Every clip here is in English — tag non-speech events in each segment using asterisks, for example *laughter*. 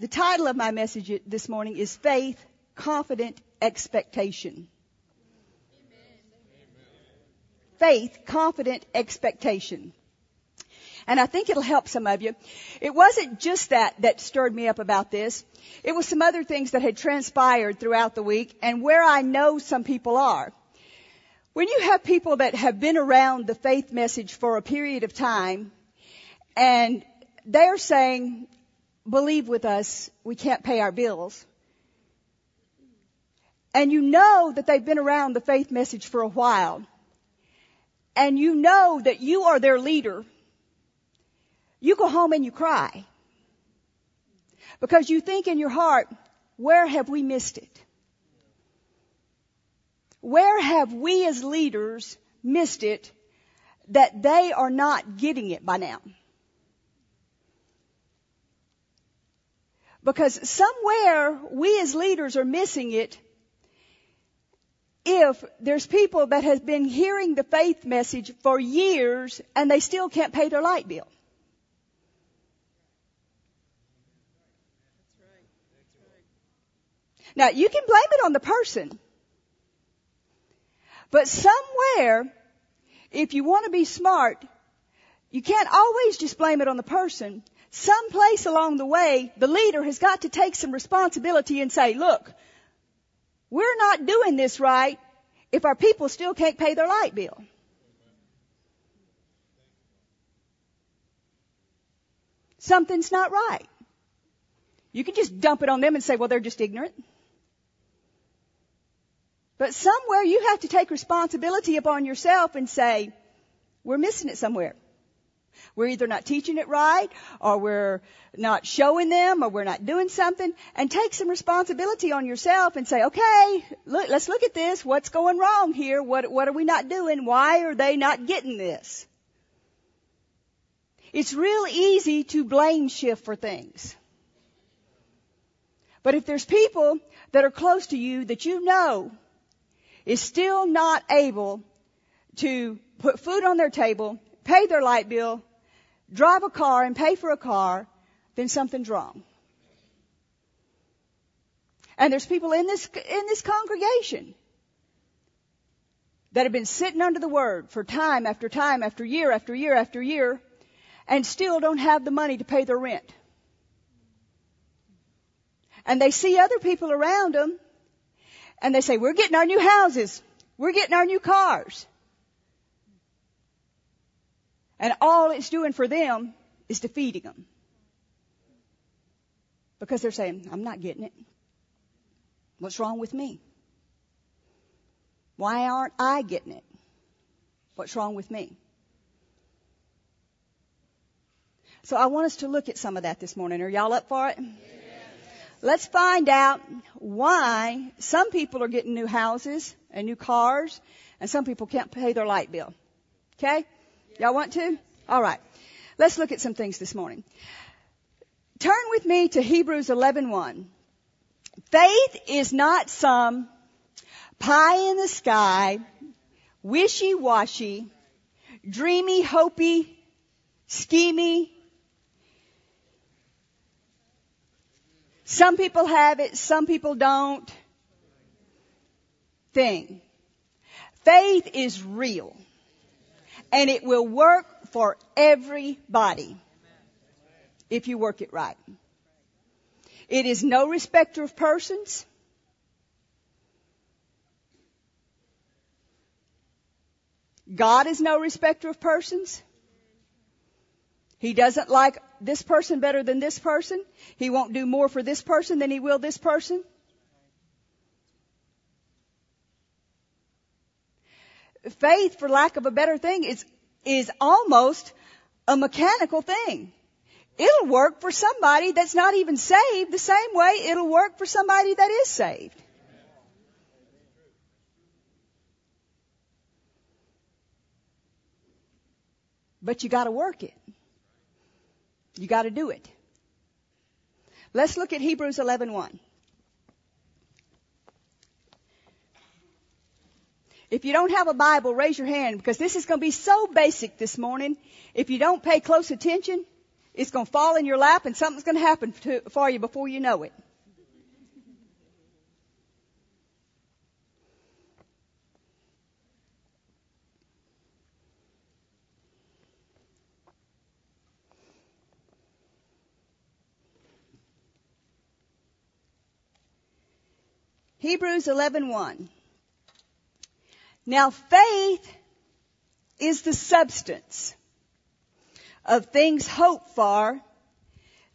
the title of my message this morning is Faith, Confident Expectation. Faith, confident expectation. And I think it'll help some of you. It wasn't just that that stirred me up about this. It was some other things that had transpired throughout the week and where I know some people are. When you have people that have been around the faith message for a period of time and they're saying, believe with us, we can't pay our bills. And you know that they've been around the faith message for a while. And you know that you are their leader. You go home and you cry. Because you think in your heart, where have we missed it? Where have we as leaders missed it that they are not getting it by now? Because somewhere we as leaders are missing it if there's people that have been hearing the faith message for years and they still can't pay their light bill. Now you can blame it on the person. But somewhere, if you want to be smart, you can't always just blame it on the person. Someplace along the way, the leader has got to take some responsibility and say, look, we're not doing this right if our people still can't pay their light bill. Something's not right. You can just dump it on them and say, well, they're just ignorant. But somewhere you have to take responsibility upon yourself and say, we're missing it somewhere. We're either not teaching it right, or we're not showing them, or we're not doing something, and take some responsibility on yourself and say, okay, look, let's look at this. What's going wrong here? What, what are we not doing? Why are they not getting this? It's real easy to blame shift for things. But if there's people that are close to you that you know is still not able to put food on their table, pay their light bill, drive a car and pay for a car, then something's wrong. And there's people in this, in this congregation that have been sitting under the word for time after time after year after year after year and still don't have the money to pay their rent. And they see other people around them and they say, we're getting our new houses. We're getting our new cars. And all it's doing for them is defeating them. Because they're saying, I'm not getting it. What's wrong with me? Why aren't I getting it? What's wrong with me? So I want us to look at some of that this morning. Are y'all up for it? Let's find out why some people are getting new houses and new cars and some people can't pay their light bill. Okay? Y'all want to? All right. Let's look at some things this morning. Turn with me to Hebrews 11:1. Faith is not some pie in the sky, wishy-washy, dreamy, hopey, schemy. Some people have it, some people don't. Thing. Faith is real and it will work for everybody if you work it right. It is no respecter of persons. God is no respecter of persons. He doesn't like this person better than this person. He won't do more for this person than he will this person. Faith, for lack of a better thing, is, is almost a mechanical thing. It'll work for somebody that's not even saved the same way it'll work for somebody that is saved. But you gotta work it. You gotta do it. Let's look at Hebrews 11:1. If you don't have a Bible, raise your hand because this is going to be so basic this morning. If you don't pay close attention, it's going to fall in your lap and something's going to happen to, for you before you know it. Hebrews 11:1. Now faith is the substance of things hoped for,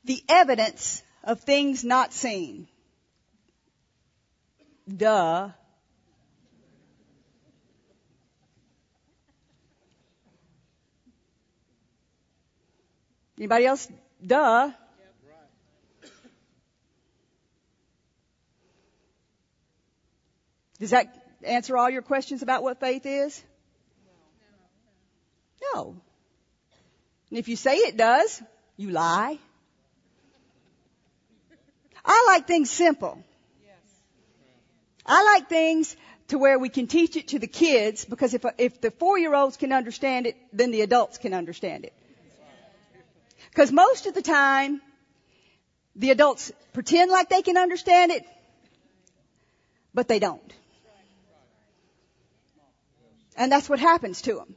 the evidence of things not seen. Duh. Anybody else? Duh. Does that answer all your questions about what faith is? No. And if you say it does, you lie. I like things simple. I like things to where we can teach it to the kids because if, if the four year olds can understand it, then the adults can understand it. Because most of the time, the adults pretend like they can understand it, but they don't. And that's what happens to them.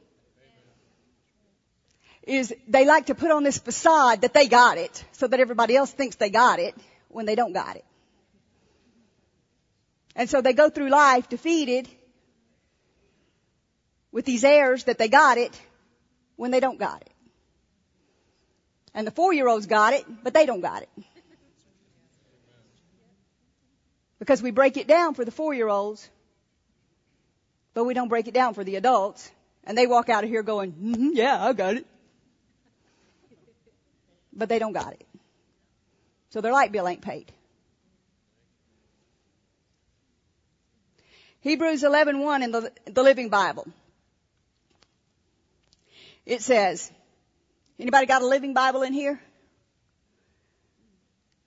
Is they like to put on this facade that they got it so that everybody else thinks they got it when they don't got it. And so they go through life defeated with these airs that they got it when they don't got it. And the four year olds got it, but they don't got it. Because we break it down for the four year olds but we don't break it down for the adults. And they walk out of here going, mm-hmm, yeah, I got it. But they don't got it. So their light bill ain't paid. Hebrews 11:1 in the, the Living Bible. It says, anybody got a Living Bible in here?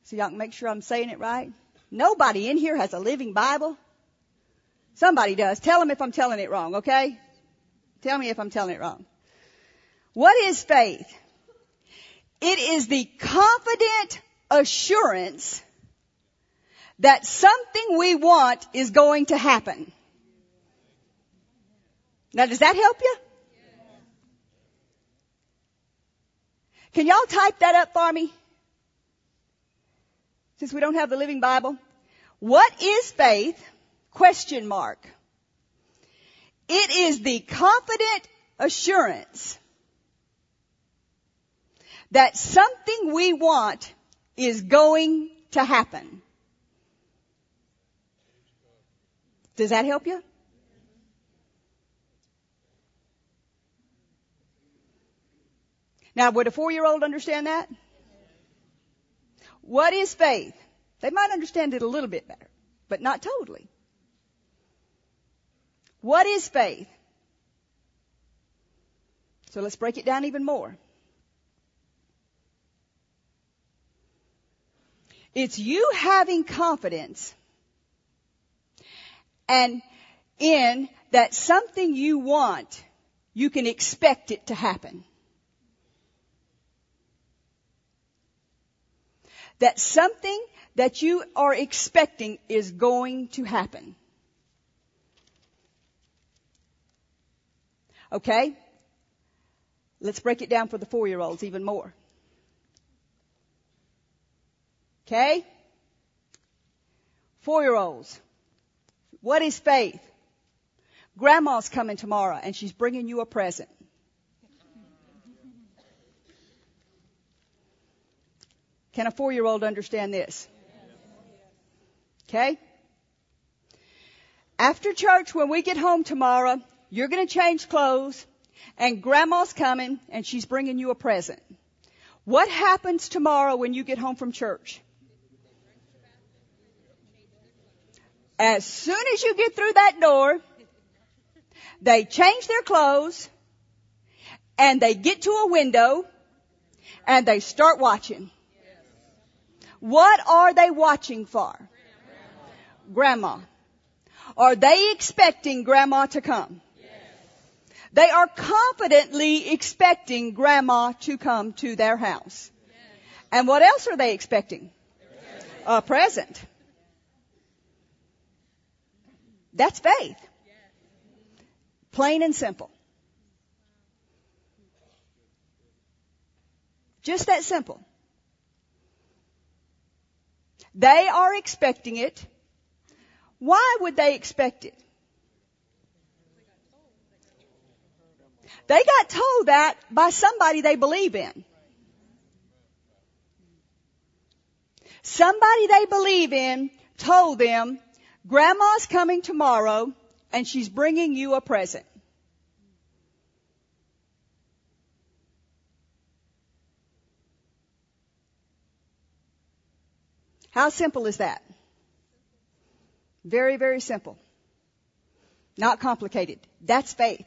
So y'all can make sure I'm saying it right. Nobody in here has a Living Bible. Somebody does. Tell them if I'm telling it wrong, okay? Tell me if I'm telling it wrong. What is faith? It is the confident assurance that something we want is going to happen. Now does that help you? Can y'all type that up for me? Since we don't have the Living Bible. What is faith? Question mark. It is the confident assurance that something we want is going to happen. Does that help you? Now, would a four-year-old understand that? What is faith? They might understand it a little bit better, but not totally. What is faith? So let's break it down even more. It's you having confidence and in that something you want, you can expect it to happen. That something that you are expecting is going to happen. Okay? Let's break it down for the four year olds even more. Okay? Four year olds. What is faith? Grandma's coming tomorrow and she's bringing you a present. Can a four year old understand this? Okay? After church, when we get home tomorrow, you're going to change clothes and grandma's coming and she's bringing you a present. What happens tomorrow when you get home from church? As soon as you get through that door, they change their clothes and they get to a window and they start watching. What are they watching for? Grandma. Are they expecting grandma to come? They are confidently expecting grandma to come to their house. And what else are they expecting? A present. That's faith. Plain and simple. Just that simple. They are expecting it. Why would they expect it? They got told that by somebody they believe in. Somebody they believe in told them, Grandma's coming tomorrow and she's bringing you a present. How simple is that? Very, very simple. Not complicated. That's faith.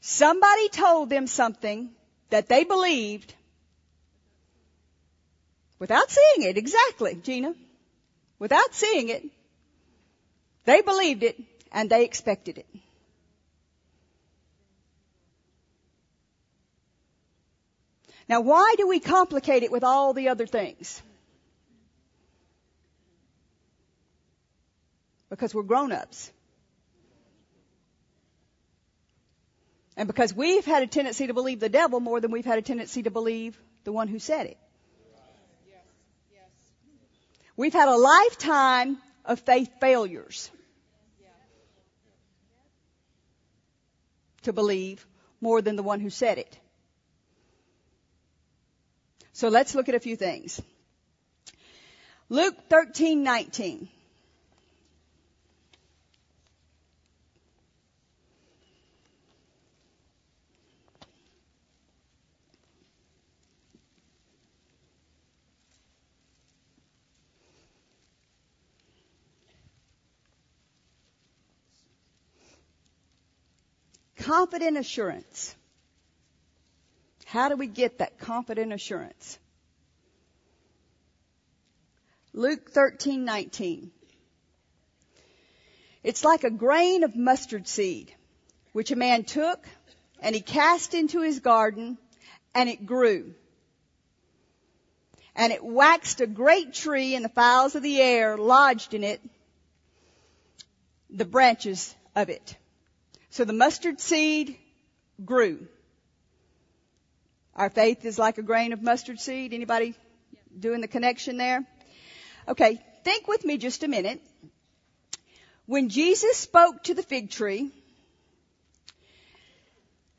Somebody told them something that they believed without seeing it. Exactly, Gina. Without seeing it. They believed it and they expected it. Now why do we complicate it with all the other things? Because we're grown-ups. And because we've had a tendency to believe the devil more than we've had a tendency to believe the one who said it. We've had a lifetime of faith failures to believe more than the one who said it. So let's look at a few things. Luke 13:19 confident assurance. How do we get that confident assurance? Luke 13:19. It's like a grain of mustard seed, which a man took and he cast into his garden and it grew. And it waxed a great tree and the fowls of the air lodged in it the branches of it. So the mustard seed grew. Our faith is like a grain of mustard seed. Anybody doing the connection there? Okay, think with me just a minute. When Jesus spoke to the fig tree,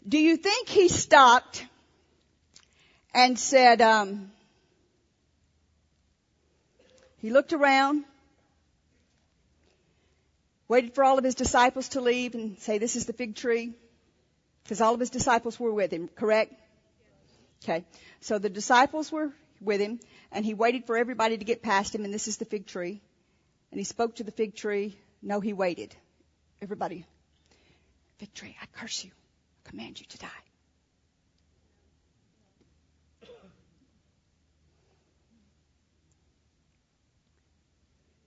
do you think he stopped and said, um, he looked around waited for all of his disciples to leave and say, this is the fig tree? Because all of his disciples were with him, correct? Okay. So the disciples were with him and he waited for everybody to get past him and this is the fig tree. And he spoke to the fig tree. No, he waited. Everybody, fig tree, I curse you. I command you to die.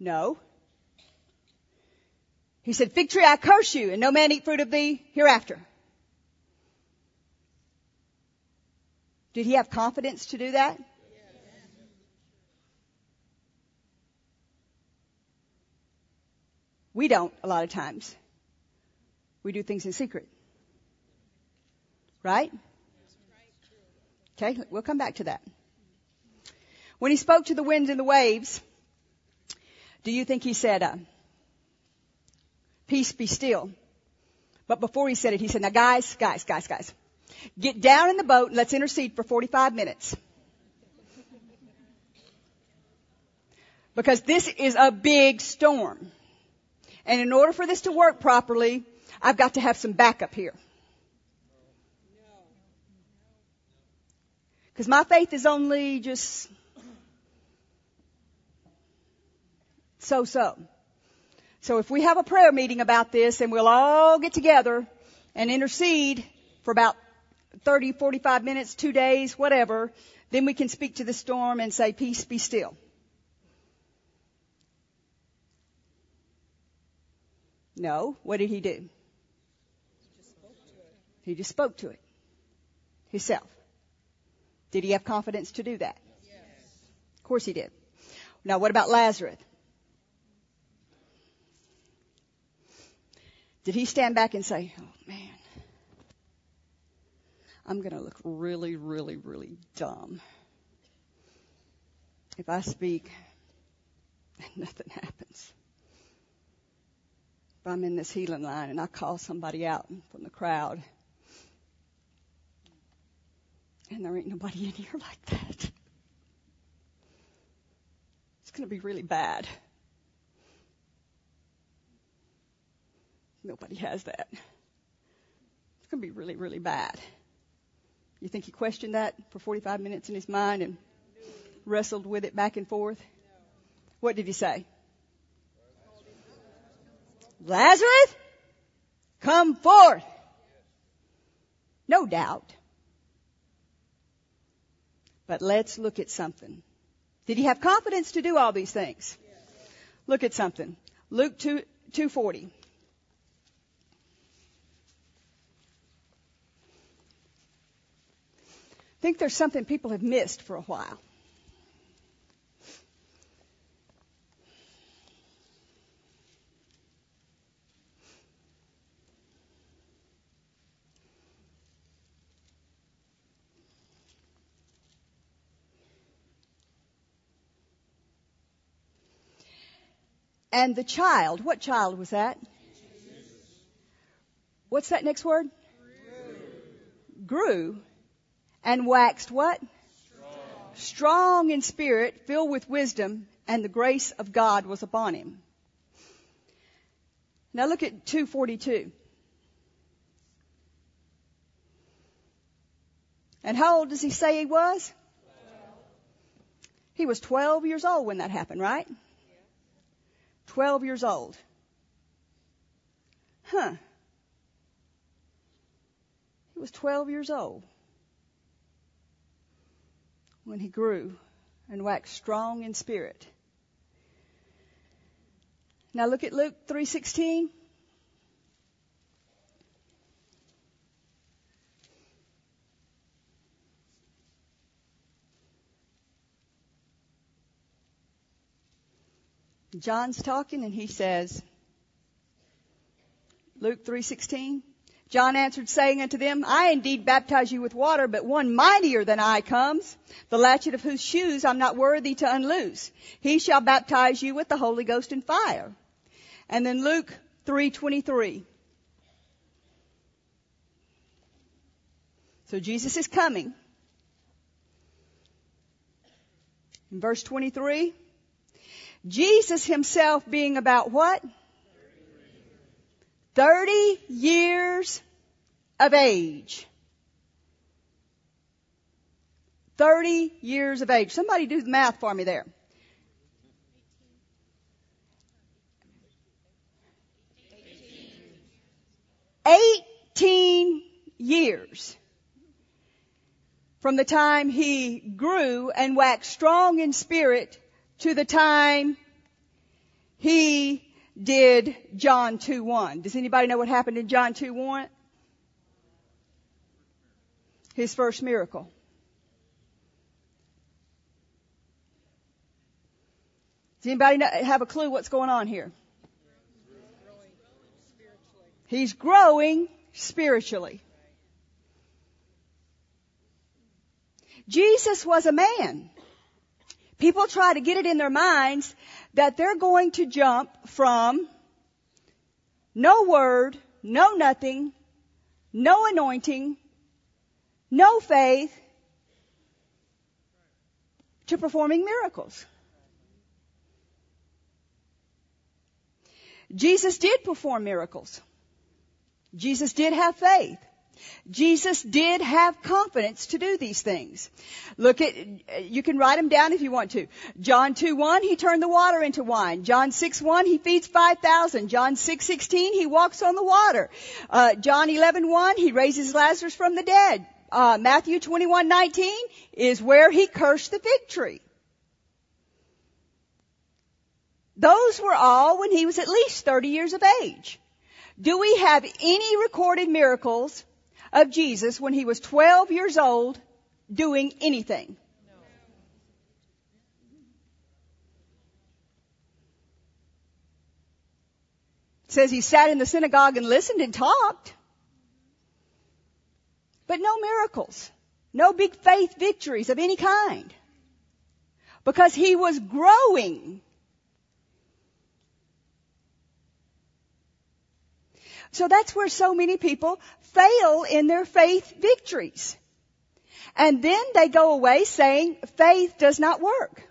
No. He said, fig tree, I curse you, and no man eat fruit of thee hereafter. Did he have confidence to do that? We don't a lot of times. We do things in secret. Right? Okay, we'll come back to that. When he spoke to the winds and the waves, do you think he said, uh, peace be still. But before he said it, he said, now guys, guys, guys, guys, get down in the boat and let's intercede for 45 minutes. Because this is a big storm. And in order for this to work properly, I've got to have some backup here. Because my faith is only just so so. So if we have a prayer meeting about this and we'll all get together and intercede for about 30, 45 minutes, two days, whatever, then we can speak to the storm and say, peace be still. No. What did he do? He just spoke to it. Himself. Did he have confidence to do that? Yes. Of course he did. Now what about Lazarus? Did he stand back and say, oh man, I'm going to look really, really, really dumb if I speak and *laughs* nothing happens? If I'm in this healing line and I call somebody out from the crowd and there ain't nobody in here *laughs* like that. It's going to be really bad. Nobody has that. It's going to be really, really bad. You think he questioned that for 45 minutes in his mind and wrestled with it back and forth? What did he say? Lazarus, come forth. No doubt. But let's look at something. Did he have confidence to do all these things? Look at something. Luke 2, 240. Think there's something people have missed for a while. And the child, what child was that? What's that next word? Grew. Grew and waxed what? Strong. Strong in spirit, filled with wisdom, and the grace of God was upon him. Now look at 242. And how old does he say he was? Twelve. He was 12 years old when that happened, right? 12 years old. Huh. He was 12 years old when he grew and waxed strong in spirit. Now look at Luke 3:16. John's talking and he says, Luke 3:16, John answered saying unto them, I indeed baptize you with water, but one mightier than I comes, the latchet of whose shoes I'm not worthy to unloose. He shall baptize you with the Holy Ghost and fire. And then Luke 3:23. So Jesus is coming. In verse 23, Jesus himself being about what? 30 years of age. 30 years of age. Somebody do the math for me there. Eighteen years from the time he grew and waxed strong in spirit to the time he did John 2:1. Does anybody know what happened in John 2:1? His first miracle. Does anybody have a clue what's going on here? He's growing spiritually. Jesus was a man. People try to get it in their minds that they're going to jump from no word, no nothing, no anointing, no faith to performing miracles. Jesus did perform miracles. Jesus did have faith. Jesus did have confidence to do these things. Look at, you can write them down if you want to. John 2 1, he turned the water into wine. John 6 1, he feeds 5,000. John 6 16, he walks on the water. Uh, John 11 1, he raises Lazarus from the dead. Uh, Matthew 21 19 is where he cursed the fig tree. Those were all when he was at least 30 years of age. Do we have any recorded miracles of Jesus when he was 12 years old doing anything. says he sat in the synagogue and listened and talked. But no miracles. No big faith victories of any kind. Because he was growing. So that's where so many people fail in their faith victories. And then they go away saying faith does not work.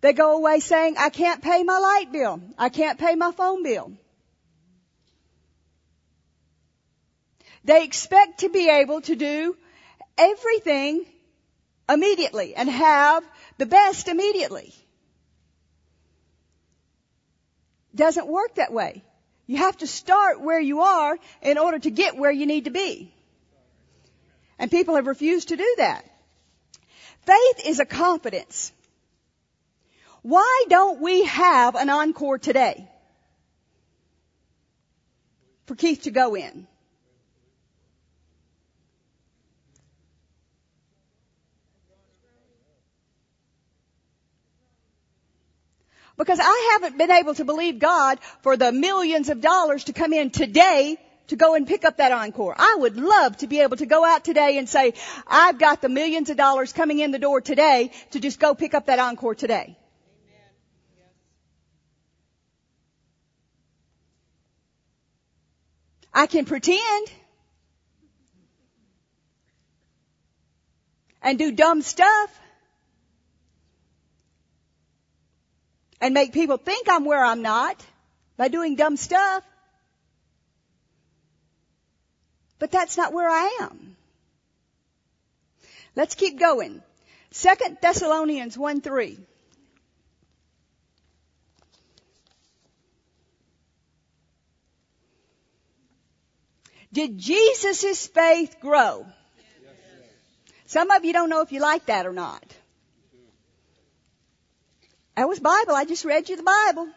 They go away saying, I can't pay my light bill. I can't pay my phone bill. They expect to be able to do everything immediately and have the best immediately. Doesn't work that way. You have to start where you are in order to get where you need to be. And people have refused to do that. Faith is a confidence. Why don't we have an encore today? For Keith to go in. Because I haven't been able to believe God for the millions of dollars to come in today to go and pick up that encore. I would love to be able to go out today and say, I've got the millions of dollars coming in the door today to just go pick up that encore today. I can pretend and do dumb stuff and make people think I'm where I'm not by doing dumb stuff. But that's not where I am. Let's keep going. Second Thessalonians 1 3. Did Jesus' faith grow? Some of you don't know if you like that or not. That was Bible. I just read you the Bible.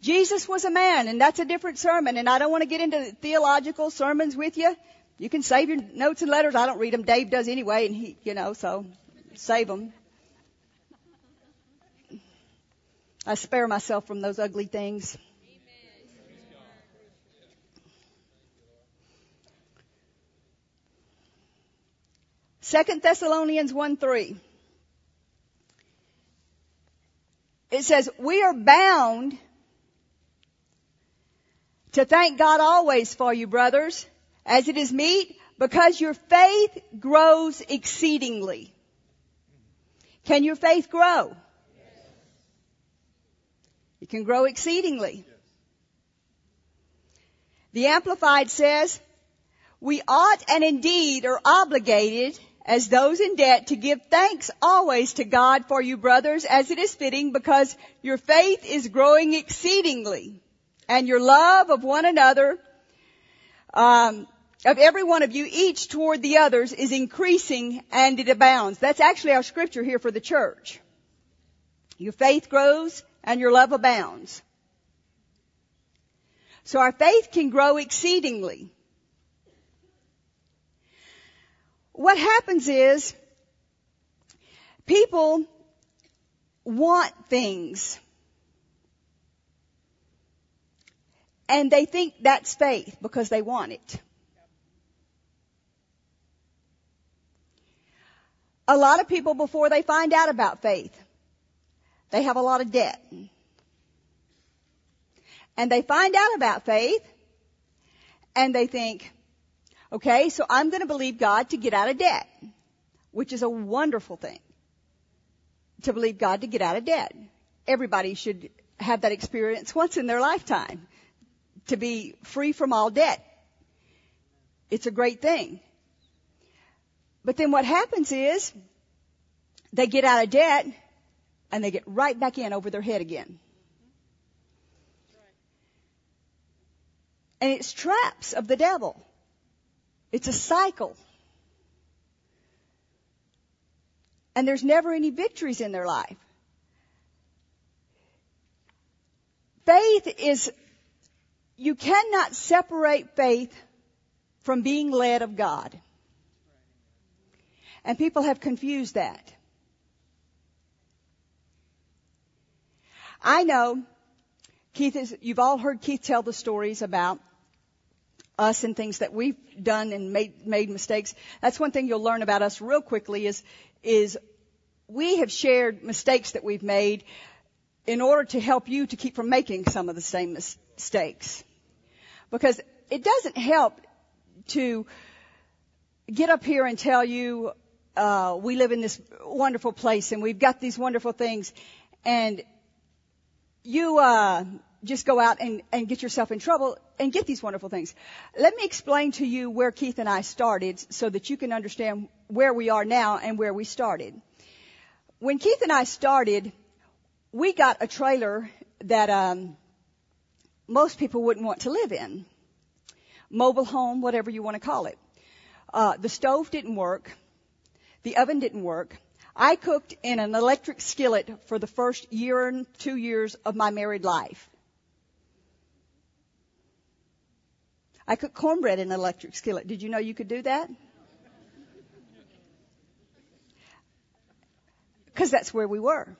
Jesus was a man, and that's a different sermon, and I don't want to get into theological sermons with you. You can save your notes and letters. I don't read them. Dave does anyway, and he, you know, so save them. I spare myself from those ugly things. Second Thessalonians 1 3. It says, we are bound to thank God always for you, brothers, as it is meet, because your faith grows exceedingly. Can your faith grow? It can grow exceedingly. The Amplified says, we ought and indeed are obligated as those in debt to give thanks always to God for you brothers as it is fitting because your faith is growing exceedingly and your love of one another, um, of every one of you, each toward the others is increasing and it abounds. That's actually our scripture here for the church. Your faith grows and your love abounds. So our faith can grow exceedingly. What happens is people want things And they think that's faith because they want it. A lot of people before they find out about faith, they have a lot of debt. And they find out about faith and they think, okay, so I'm going to believe God to get out of debt, which is a wonderful thing. To believe God to get out of debt. Everybody should have that experience once in their lifetime to be free from all debt. It's a great thing. But then what happens is they get out of debt and they get right back in over their head again. And it's traps of the devil. It's a cycle. And there's never any victories in their life. Faith is you cannot separate faith from being led of God. And people have confused that. I know Keith is, you've all heard Keith tell the stories about us and things that we've done and made, made mistakes. That's one thing you'll learn about us real quickly is, is we have shared mistakes that we've made in order to help you to keep from making some of the same mistakes. Because it doesn't help to get up here and tell you, uh, we live in this wonderful place and we've got these wonderful things and you, uh, just go out and, and get yourself in trouble and get these wonderful things. Let me explain to you where Keith and I started so that you can understand where we are now and where we started. When Keith and I started, we got a trailer that um, most people wouldn't want to live in. Mobile home, whatever you want to call it. Uh, the stove didn't work. The oven didn't work. I cooked in an electric skillet for the first year and two years of my married life. I cooked cornbread in an electric skillet. Did you know you could do that? Because that's where we were.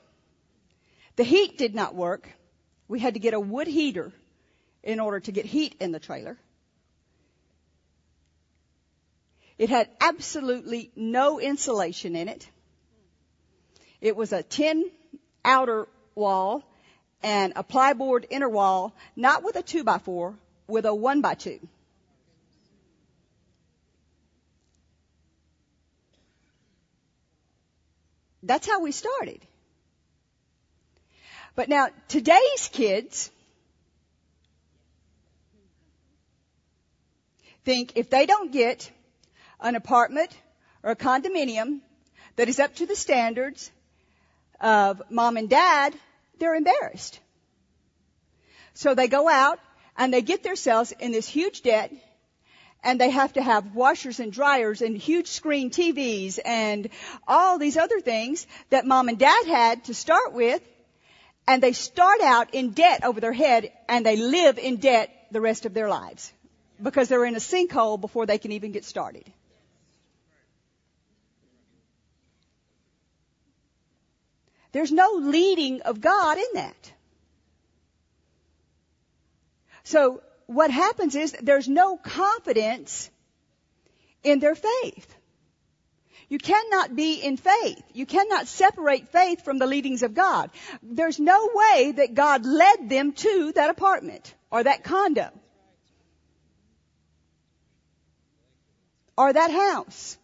The heat did not work. We had to get a wood heater in order to get heat in the trailer. It had absolutely no insulation in it. It was a tin outer wall and a plyboard inner wall, not with a two by four, with a one by two. That's how we started. But now, today's kids think if they don't get an apartment or a condominium that is up to the standards of mom and dad, they're embarrassed. So they go out and they get themselves in this huge debt and they have to have washers and dryers and huge screen TVs and all these other things that mom and dad had to start with and they start out in debt over their head and they live in debt the rest of their lives because they're in a sinkhole before they can even get started. There's no leading of God in that. So what happens is there's no confidence in their faith. You cannot be in faith. You cannot separate faith from the leadings of God. There's no way that God led them to that apartment or that condo or that house.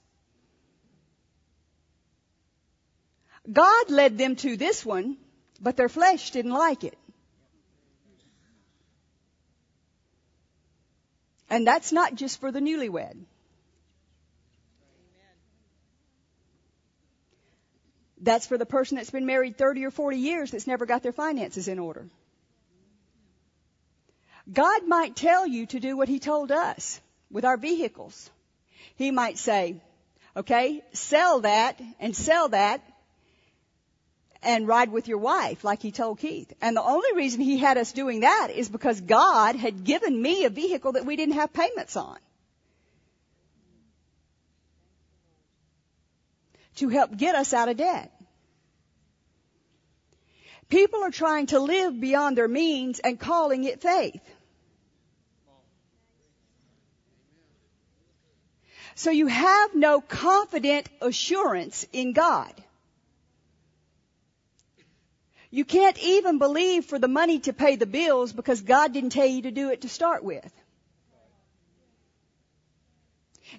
God led them to this one, but their flesh didn't like it. And that's not just for the newlywed. That's for the person that's been married 30 or 40 years that's never got their finances in order. God might tell you to do what He told us with our vehicles. He might say, okay, sell that and sell that and ride with your wife like he told Keith. And the only reason he had us doing that is because God had given me a vehicle that we didn't have payments on. To help get us out of debt. People are trying to live beyond their means and calling it faith. So you have no confident assurance in God. You can't even believe for the money to pay the bills because God didn't tell you to do it to start with.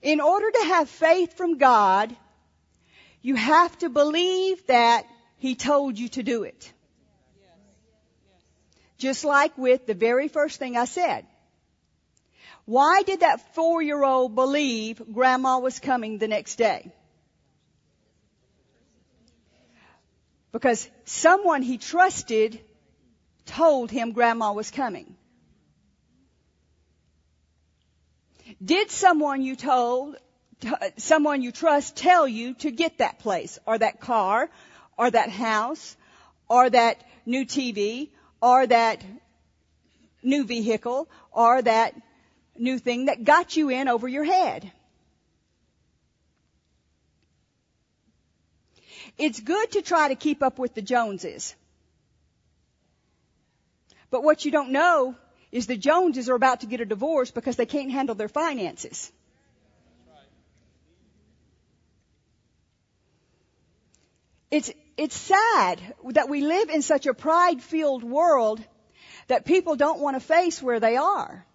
In order to have faith from God, you have to believe that He told you to do it. Just like with the very first thing I said. Why did that four year old believe grandma was coming the next day? Because someone he trusted told him grandma was coming. Did someone you told, someone you trust tell you to get that place or that car or that house or that new TV or that new vehicle or that new thing that got you in over your head. It's good to try to keep up with the Joneses. But what you don't know is the Joneses are about to get a divorce because they can't handle their finances. It's, it's sad that we live in such a pride-filled world that people don't want to face where they are.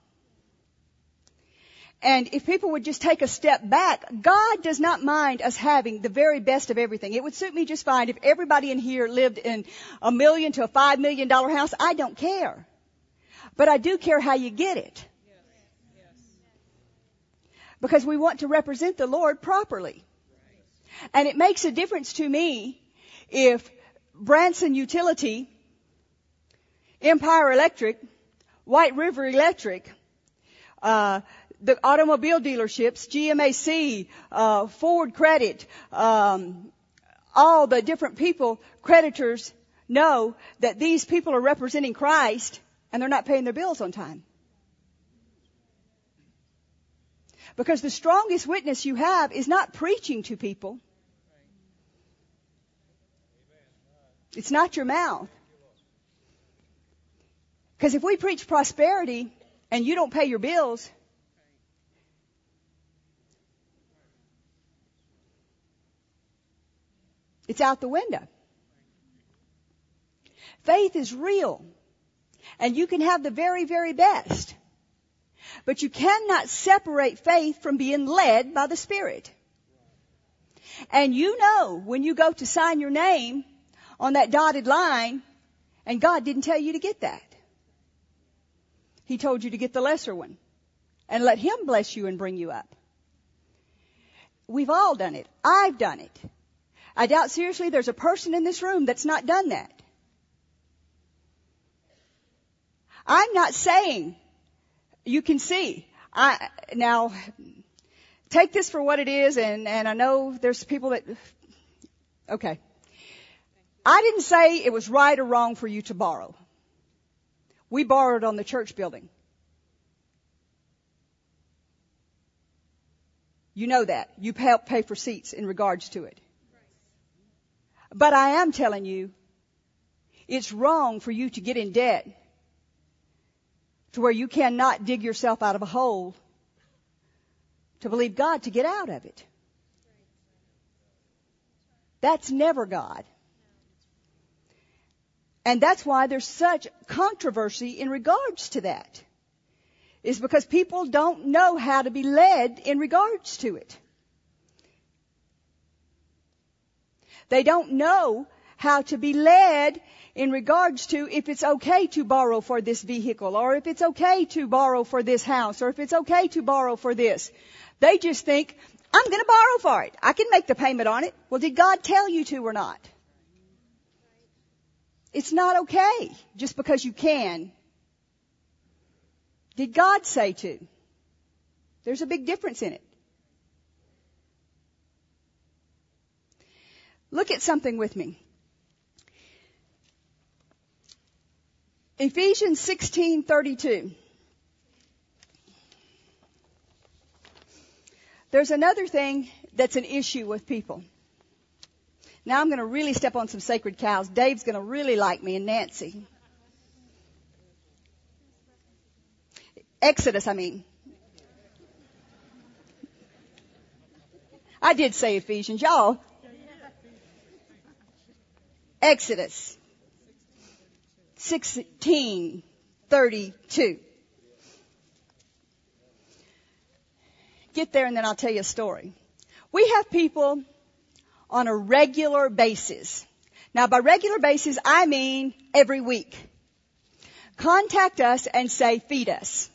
And if people would just take a step back, God does not mind us having the very best of everything. It would suit me just fine if everybody in here lived in a million to a five million dollar house. I don't care. But I do care how you get it. Because we want to represent the Lord properly. And it makes a difference to me if Branson Utility, Empire Electric, White River Electric, uh, the automobile dealerships, GMAC, uh, Ford Credit, um, all the different people, creditors, know that these people are representing Christ and they're not paying their bills on time. Because the strongest witness you have is not preaching to people. It's not your mouth. Because if we preach prosperity and you don't pay your bills, it's out the window. Faith is real. And you can have the very, very best. But you cannot separate faith from being led by the Spirit. And you know when you go to sign your name on that dotted line, and God didn't tell you to get that. He told you to get the lesser one and let Him bless you and bring you up. We've all done it. I've done it. I doubt seriously there's a person in this room that's not done that. I'm not saying you can see. I, now, take this for what it is, and, and I know there's people that, okay. I didn't say it was right or wrong for you to borrow. We borrowed on the church building. You know that. You help pay for seats in regards to it. But I am telling you, it's wrong for you to get in debt to where you cannot dig yourself out of a hole to believe God to get out of it. That's never God. And that's why there's such controversy in regards to that. Is because people don't know how to be led in regards to it. They don't know how to be led in regards to if it's okay to borrow for this vehicle or if it's okay to borrow for this house or if it's okay to borrow for this. They just think, I'm going to borrow for it. I can make the payment on it. Well, did God tell you to or not? It's not okay just because you can. Did God say to? There's a big difference in it. Look at something with me. Ephesians 16:32. There's another thing that's an issue with people. Now I'm going to really step on some sacred cows. Dave's going to really like me and Nancy. Exodus, I mean. I did say Ephesians, y'all. Exodus 1632. Get there and then I'll tell you a story. We have people on a regular basis. Now by regular basis, I mean every week. Contact us and say, feed us.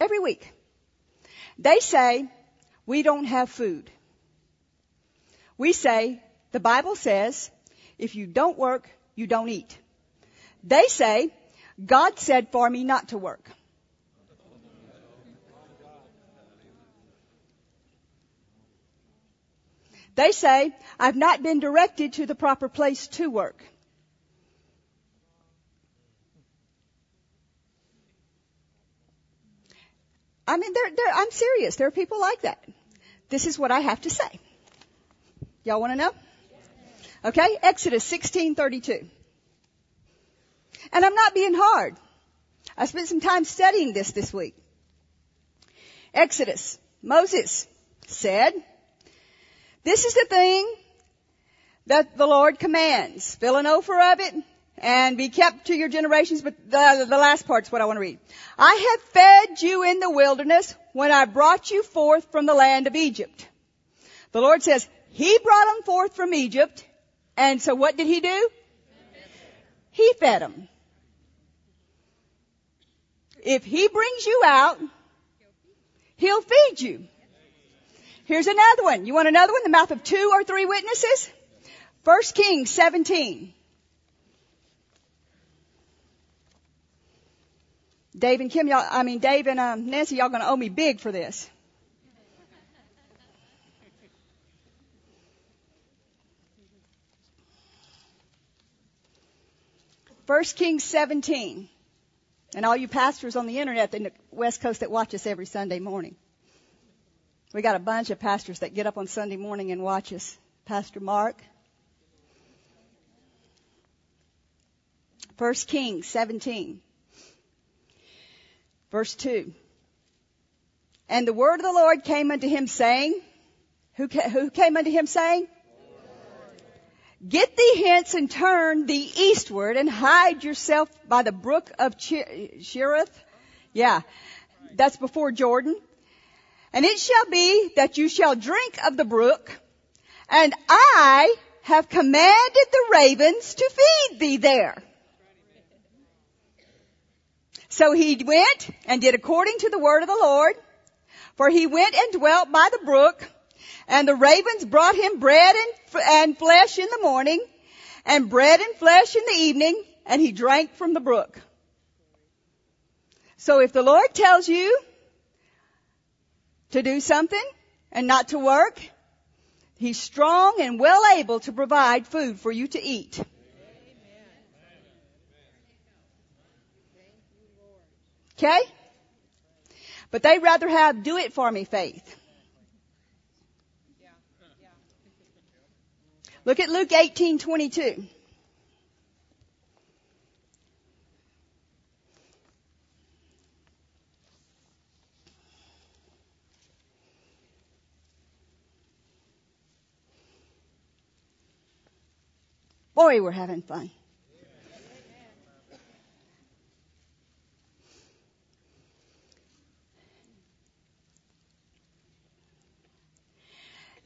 Every week. They say, we don't have food. We say, the Bible says, if you don't work, you don't eat. They say, God said for me not to work. They say, I've not been directed to the proper place to work. I mean, they're, they're, I'm serious. There are people like that. This is what I have to say. Y'all want to know? Okay, Exodus 16:32. And I'm not being hard. I spent some time studying this this week. Exodus. Moses said, this is the thing that the Lord commands. Fill an omer of it and be kept to your generations. But the, the last part's what I want to read. I have fed you in the wilderness when I brought you forth from the land of Egypt. The Lord says, He brought them forth from Egypt. And so what did He do? He fed them. If He brings you out, He'll feed you. Here's another one. You want another one? The mouth of two or three witnesses? First Kings 17. Dave and Kim, y'all, I mean, Dave and um, Nancy, y'all gonna owe me big for this. First Kings 17. And all you pastors on the internet in the West Coast that watch us every Sunday morning. We got a bunch of pastors that get up on Sunday morning and watch us. Pastor Mark. First Kings 17. Verse 2. And the word of the Lord came unto him saying, who, who came unto him saying? Get thee hence and turn thee eastward and hide yourself by the brook of Cherith. Yeah, that's before Jordan. And it shall be that you shall drink of the brook, and I have commanded the ravens to feed thee there. So he went and did according to the word of the Lord, for he went and dwelt by the brook, and the ravens brought him bread and, and flesh in the morning, and bread and flesh in the evening, and he drank from the brook. So if the Lord tells you to do something and not to work, He's strong and well able to provide food for you to eat. Okay? But they'd rather have do it for me faith. Look at Luke 18:22. Boy, we're having fun.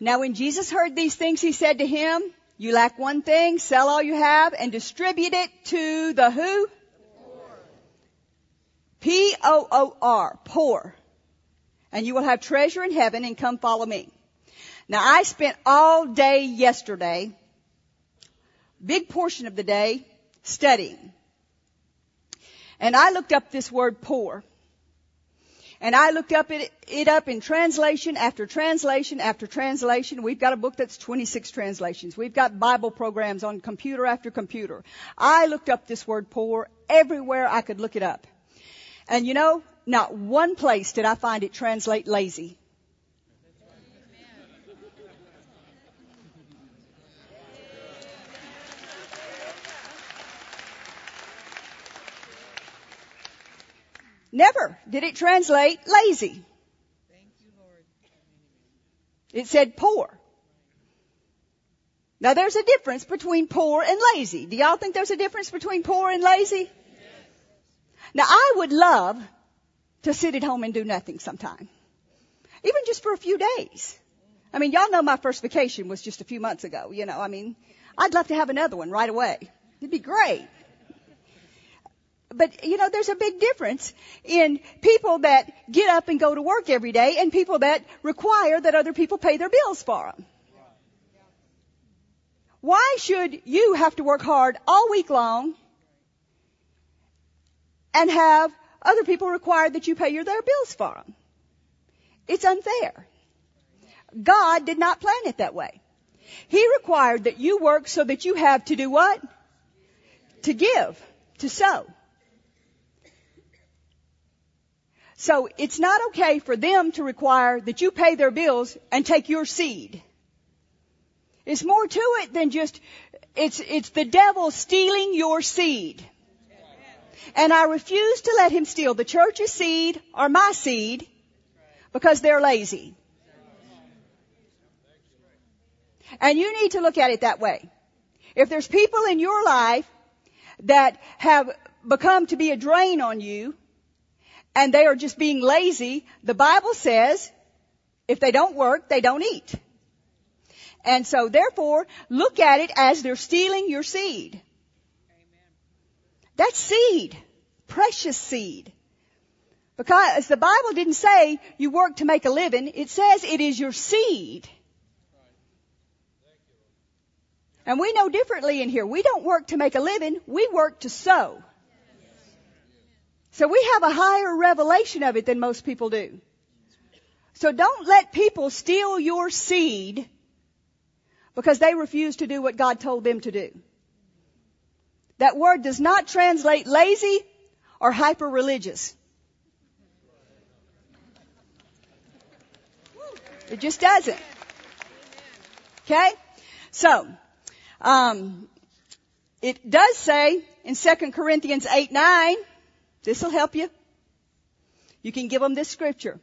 Now when Jesus heard these things, he said to him, you lack one thing, sell all you have and distribute it to the who? P-O-O-R, poor. And you will have treasure in heaven and come follow me. Now I spent all day yesterday, big portion of the day, studying. And I looked up this word poor. And I looked up it, it, up in translation after translation after translation. We've got a book that's 26 translations. We've got Bible programs on computer after computer. I looked up this word poor everywhere I could look it up. And you know, not one place did I find it translate lazy. Never did it translate lazy. It said poor. Now there's a difference between poor and lazy. Do y'all think there's a difference between poor and lazy? Now I would love to sit at home and do nothing sometime. Even just for a few days. I mean, y'all know my first vacation was just a few months ago, you know, I mean, I'd love to have another one right away. It'd be great but you know, there's a big difference in people that get up and go to work every day and people that require that other people pay their bills for them. Why should you have to work hard all week long and have other people require that you pay your, their bills for them? It's unfair. God did not plan it that way. He required that you work so that you have to do what? To give, to sow. So it's not okay for them to require that you pay their bills and take your seed. It's more to it than just, it's, it's the devil stealing your seed. And I refuse to let him steal the church's seed or my seed because they're lazy. And you need to look at it that way. If there's people in your life that have become to be a drain on you and they are just being lazy, the Bible says if they don't work, they don't eat. And so therefore, look at it as they're stealing your seed. That's seed. Precious seed. Because the Bible didn't say you work to make a living, it says it is your seed. And we know differently in here. We don't work to make a living, we work to sow. So we have a higher revelation of it than most people do. So don't let people steal your seed because they refuse to do what God told them to do. That word does not translate lazy or hyper religious. It just doesn't. Okay? So, um, it does say in 2 Corinthians 8, 9, this will help you. You can give them this scripture.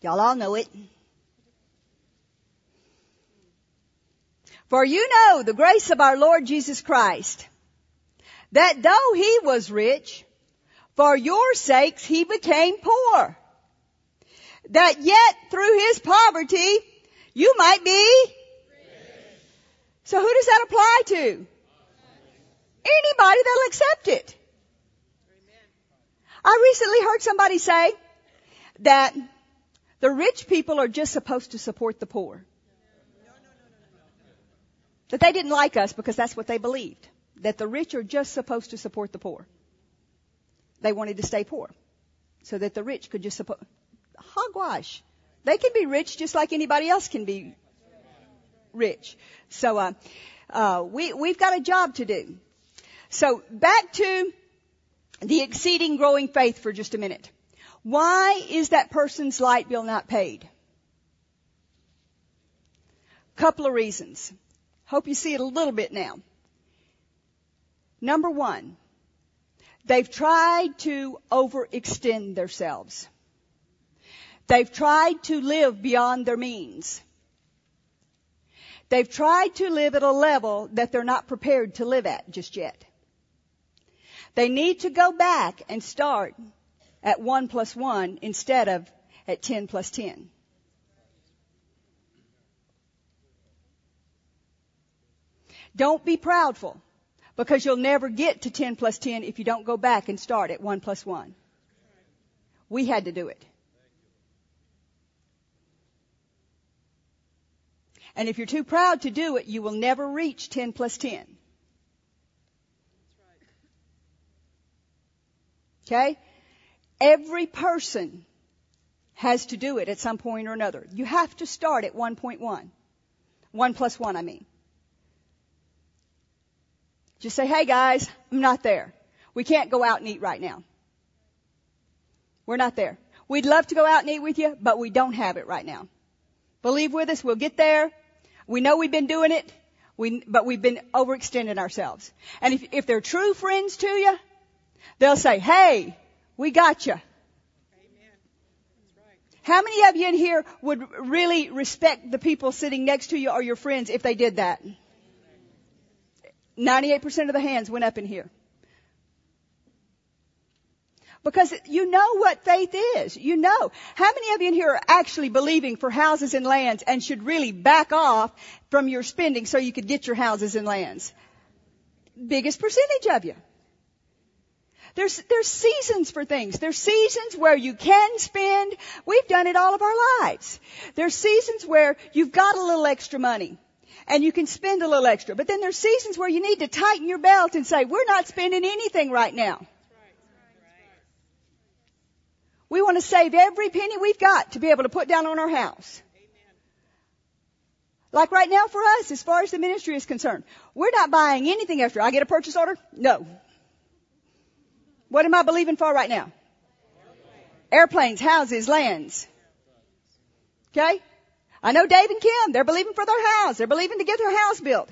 Y'all all know it. For you know the grace of our Lord Jesus Christ, that though he was rich, for your sakes he became poor, that yet through his poverty you might be. So who does that apply to? Anybody that'll accept it. I recently heard somebody say that the rich people are just supposed to support the poor. That they didn't like us because that's what they believed. That the rich are just supposed to support the poor. They wanted to stay poor. So that the rich could just support. Hogwash. They can be rich just like anybody else can be rich. So, uh, uh, we, we've got a job to do. So back to the exceeding growing faith for just a minute. Why is that person's light bill not paid? Couple of reasons. Hope you see it a little bit now. Number one, they've tried to overextend themselves. They've tried to live beyond their means. They've tried to live at a level that they're not prepared to live at just yet. They need to go back and start at 1 plus 1 instead of at 10 plus 10. Don't be proudful because you'll never get to 10 plus 10 if you don't go back and start at 1 plus 1. We had to do it. And if you're too proud to do it, you will never reach 10 plus 10. Okay? Every person has to do it at some point or another. You have to start at 1.1. 1 plus 1, I mean. Just say, hey guys, I'm not there. We can't go out and eat right now. We're not there. We'd love to go out and eat with you, but we don't have it right now. Believe with us, we'll get there. We know we've been doing it, we, but we've been overextending ourselves. And if, if they're true friends to you, they'll say, hey, we got you. How many of you in here would really respect the people sitting next to you or your friends if they did that? 98% of the hands went up in here. Because you know what faith is. You know. How many of you in here are actually believing for houses and lands and should really back off from your spending so you could get your houses and lands? Biggest percentage of you. There's, there's seasons for things. There's seasons where you can spend. We've done it all of our lives. There's seasons where you've got a little extra money and you can spend a little extra. But then there's seasons where you need to tighten your belt and say, we're not spending anything right now. We want to save every penny we've got to be able to put down on our house. Like right now for us, as far as the ministry is concerned, we're not buying anything extra. I get a purchase order? No. What am I believing for right now? Airplanes, houses, lands. Okay? I know Dave and Kim, they're believing for their house. They're believing to get their house built.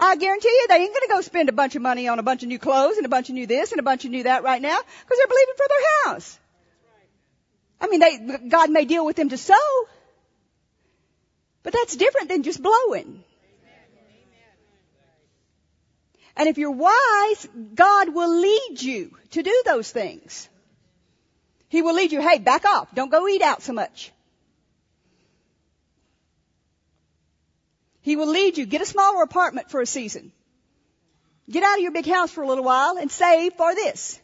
I guarantee you they ain't gonna go spend a bunch of money on a bunch of new clothes and a bunch of new this and a bunch of new that right now because they're believing for their house. I mean, they, God may deal with them to sow, but that's different than just blowing. And if you're wise, God will lead you to do those things. He will lead you, hey, back off. Don't go eat out so much. He will lead you. Get a smaller apartment for a season. Get out of your big house for a little while and save for this.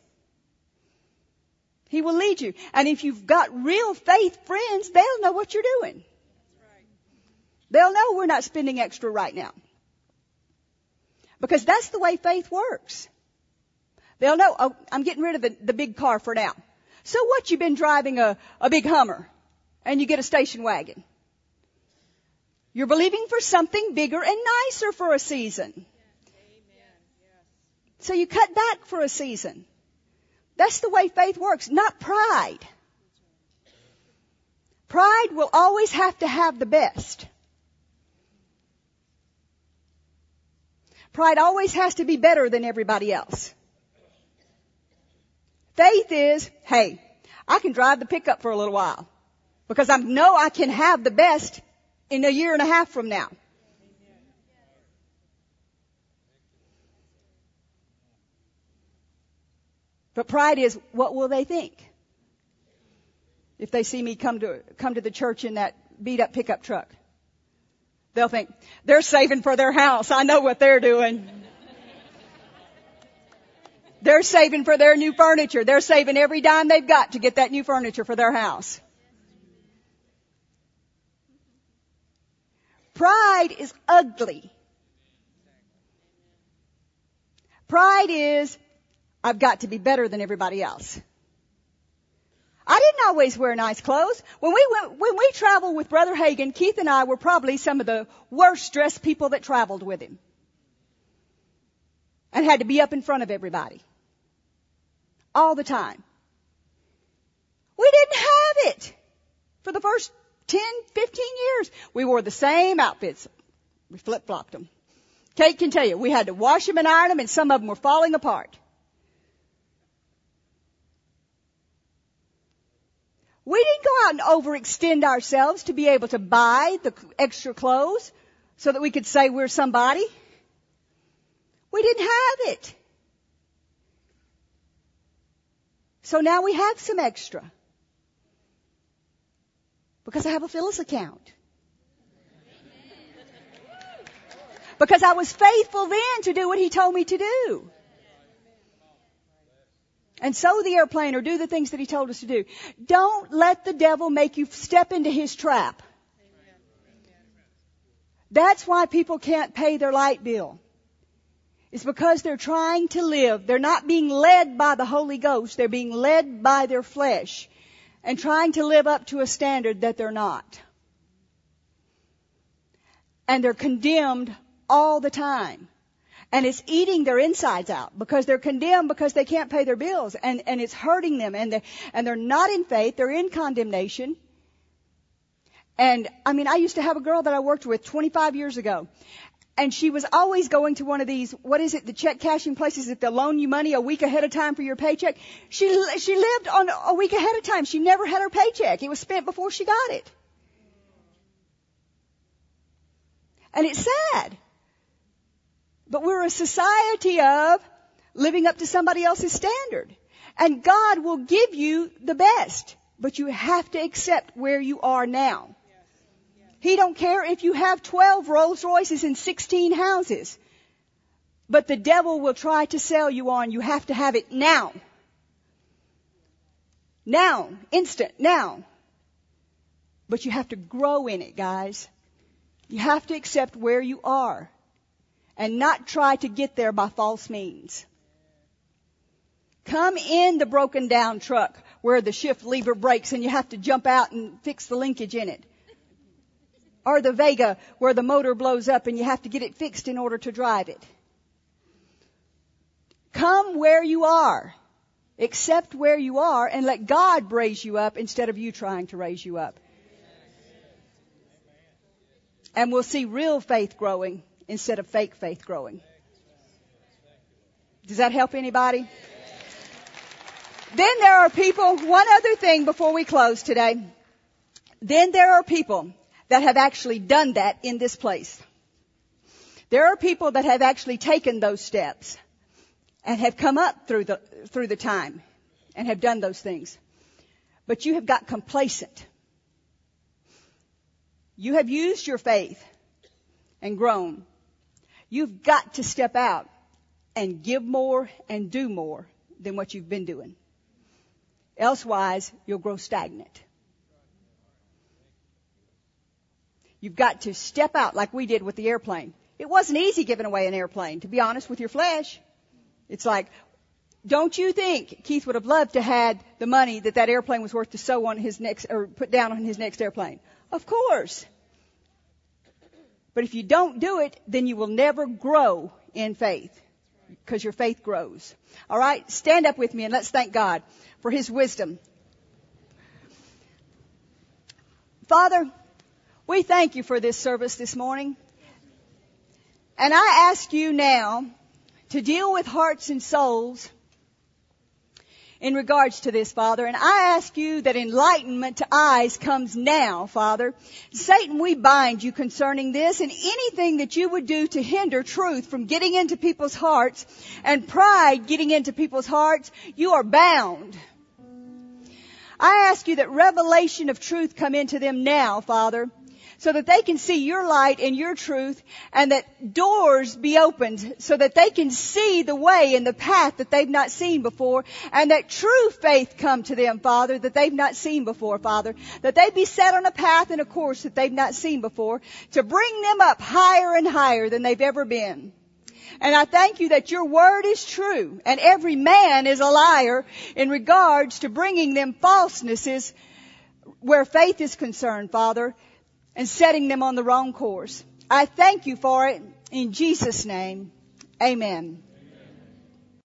He will lead you. And if you've got real faith friends, they'll know what you're doing. They'll know we're not spending extra right now. Because that's the way faith works. They'll know, oh, I'm getting rid of the, the big car for now. So what, you've been driving a, a big Hummer and you get a station wagon. You're believing for something bigger and nicer for a season. So you cut back for a season. That's the way faith works, not pride. Pride will always have to have the best. Pride always has to be better than everybody else. Faith is, hey, I can drive the pickup for a little while because I know I can have the best in a year and a half from now. But pride is, what will they think? If they see me come to, come to the church in that beat up pickup truck. They'll think, they're saving for their house. I know what they're doing. They're saving for their new furniture. They're saving every dime they've got to get that new furniture for their house. Pride is ugly. Pride is, I've got to be better than everybody else. I didn't always wear nice clothes. When we went, when we traveled with Brother Hagin, Keith and I were probably some of the worst dressed people that traveled with him. And had to be up in front of everybody. All the time. We didn't have it for the first 10, 15 years. We wore the same outfits. We flip flopped them. Kate can tell you, we had to wash them and iron them and some of them were falling apart. We didn't go out and overextend ourselves to be able to buy the extra clothes so that we could say we're somebody. We didn't have it. So now we have some extra. Because I have a Phyllis account. Because I was faithful then to do what he told me to do and sow the airplane or do the things that he told us to do. Don't let the devil make you step into his trap. That's why people can't pay their light bill. It's because they're trying to live. They're not being led by the Holy Ghost. They're being led by their flesh and trying to live up to a standard that they're not. And they're condemned all the time. And it's eating their insides out because they're condemned because they can't pay their bills. And, and it's hurting them. And they, and they're not in faith, they're in condemnation. And I mean, I used to have a girl that I worked with 25 years ago and she was always going to one of these, what is it, the check cashing places that they'll loan you money a week ahead of time for your paycheck. She, she lived on a week ahead of time. She never had her paycheck. It was spent before she got it. And it's sad. But we're a society of living up to somebody else's standard. And God will give you the best, but you have to accept where you are now. He don't care if you have 12 Rolls Royces and 16 houses. But the devil will try to sell you on, you have to have it now. Now. Instant. Now. But you have to grow in it, guys. You have to accept where you are and not try to get there by false means. Come in the broken down truck where the shift lever breaks and you have to jump out and fix the linkage in it. Or the Vega where the motor blows up and you have to get it fixed in order to drive it. Come where you are. Accept where you are and let God raise you up instead of you trying to raise you up. And we'll see real faith growing instead of fake faith growing. Does that help anybody? Then there are people, one other thing before we close today. Then there are people that have actually done that in this place. There are people that have actually taken those steps and have come up through the, through the time and have done those things. But you have got complacent. You have used your faith and grown. You've got to step out and give more and do more than what you've been doing. Elsewise, you'll grow stagnant. You've got to step out like we did with the airplane. It wasn't easy giving away an airplane, to be honest with your flesh. It's like, don't you think Keith would have loved to had the money that that airplane was worth to sow on his next, or put down on his next airplane? Of course. But if you don't do it, then you will never grow in faith because your faith grows. All right, stand up with me and let's thank God for His wisdom. Father, we thank you for this service this morning. And I ask you now to deal with hearts and souls in regards to this, Father. And I ask you that enlightenment to eyes comes now, Father. Satan, we bind you concerning this and anything that you would do to hinder truth from getting into people's hearts and pride getting into people's hearts, you are bound. I ask you that revelation of truth come into them now, Father so that they can see your light and your truth and that doors be opened so that they can see the way and the path that they've not seen before and that true faith come to them, Father, that they've not seen before, Father, that they be set on a path and a course that they've not seen before to bring them up higher and higher than they've ever been. And I thank you that your word is true and every man is a liar in regards to bringing them falsenesses where faith is concerned, Father and setting them on the wrong course. I thank you for it in Jesus' name. Amen.